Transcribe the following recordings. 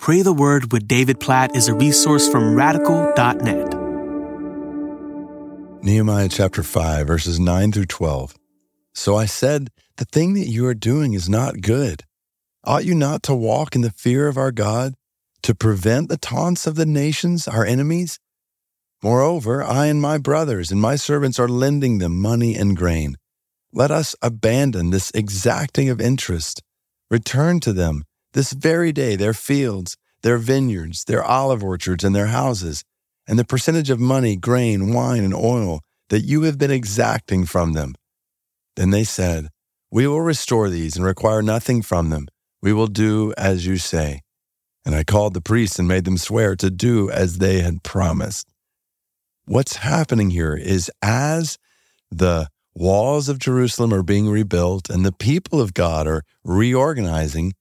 Pray the Word with David Platt is a resource from radical.net. Nehemiah chapter 5, verses 9 through 12. So I said, The thing that you are doing is not good. Ought you not to walk in the fear of our God, to prevent the taunts of the nations, our enemies? Moreover, I and my brothers and my servants are lending them money and grain. Let us abandon this exacting of interest. Return to them this very day their fields, their vineyards, their olive orchards, and their houses, and the percentage of money, grain, wine, and oil that you have been exacting from them. Then they said, We will restore these and require nothing from them. We will do as you say. And I called the priests and made them swear to do as they had promised. What's happening here is as the walls of Jerusalem are being rebuilt and the people of God are reorganizing,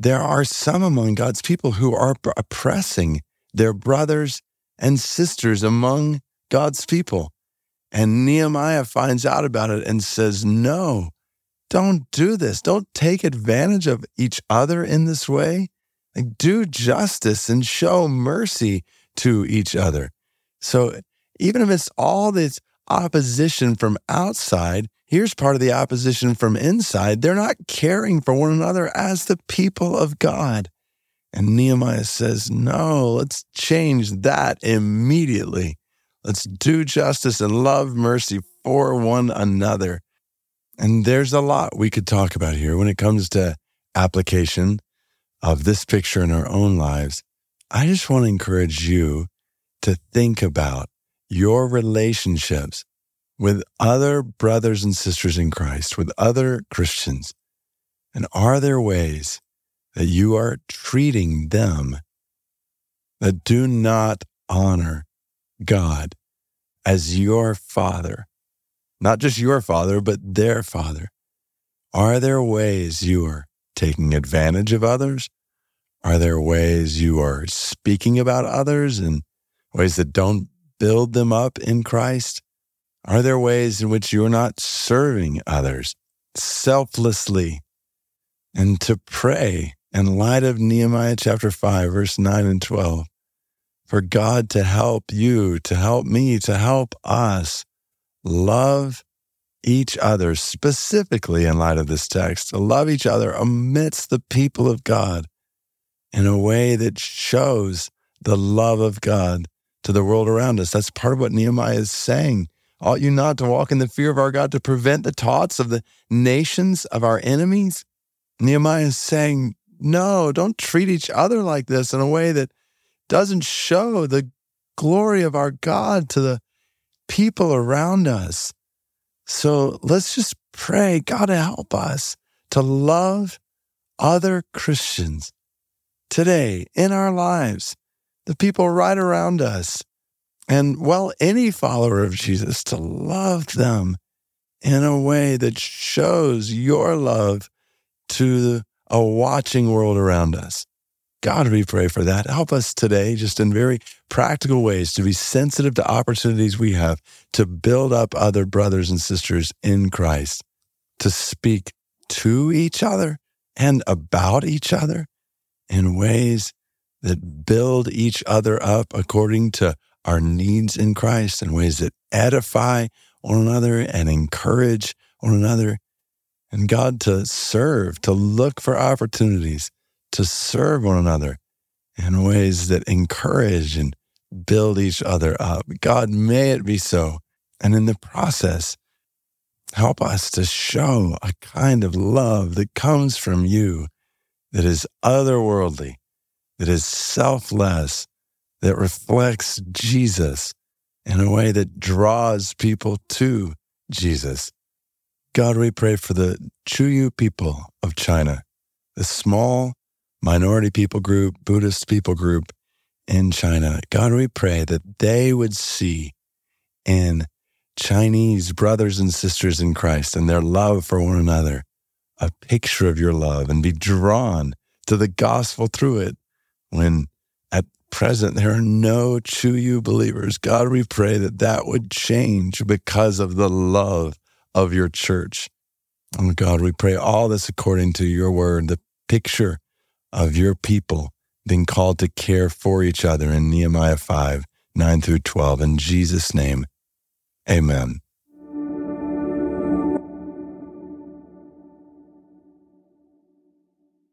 there are some among God's people who are oppressing their brothers and sisters among God's people. And Nehemiah finds out about it and says, No, don't do this. Don't take advantage of each other in this way. Like, do justice and show mercy to each other. So, even it's all this opposition from outside, Here's part of the opposition from inside. They're not caring for one another as the people of God. And Nehemiah says, No, let's change that immediately. Let's do justice and love mercy for one another. And there's a lot we could talk about here when it comes to application of this picture in our own lives. I just want to encourage you to think about your relationships with other brothers and sisters in Christ, with other Christians? And are there ways that you are treating them that do not honor God as your father? Not just your father, but their father. Are there ways you are taking advantage of others? Are there ways you are speaking about others in ways that don't build them up in Christ? Are there ways in which you're not serving others selflessly? And to pray in light of Nehemiah chapter 5, verse 9 and 12, for God to help you, to help me, to help us love each other, specifically in light of this text, to love each other amidst the people of God in a way that shows the love of God to the world around us. That's part of what Nehemiah is saying Ought you not to walk in the fear of our God to prevent the taunts of the nations of our enemies? Nehemiah is saying, no, don't treat each other like this in a way that doesn't show the glory of our God to the people around us. So let's just pray, God, to help us to love other Christians today in our lives, the people right around us, and well, any follower of Jesus to love them in a way that shows your love to a watching world around us. God, we pray for that. Help us today, just in very practical ways, to be sensitive to opportunities we have to build up other brothers and sisters in Christ, to speak to each other and about each other in ways that build each other up according to our needs in Christ in ways that edify one another and encourage one another. And God to serve, to look for opportunities to serve one another in ways that encourage and build each other up. God, may it be so. And in the process, help us to show a kind of love that comes from you that is otherworldly, that is selfless, that reflects Jesus in a way that draws people to Jesus. God, we pray for the Chuyu people of China, the small minority people group, Buddhist people group in China. God, we pray that they would see in Chinese brothers and sisters in Christ and their love for one another a picture of your love and be drawn to the gospel through it when at present, there are no Chuyu believers. God, we pray that that would change because of the love of your church. Oh God, we pray all this according to your word, the picture of your people being called to care for each other in Nehemiah 5 9 through 12. In Jesus' name, amen.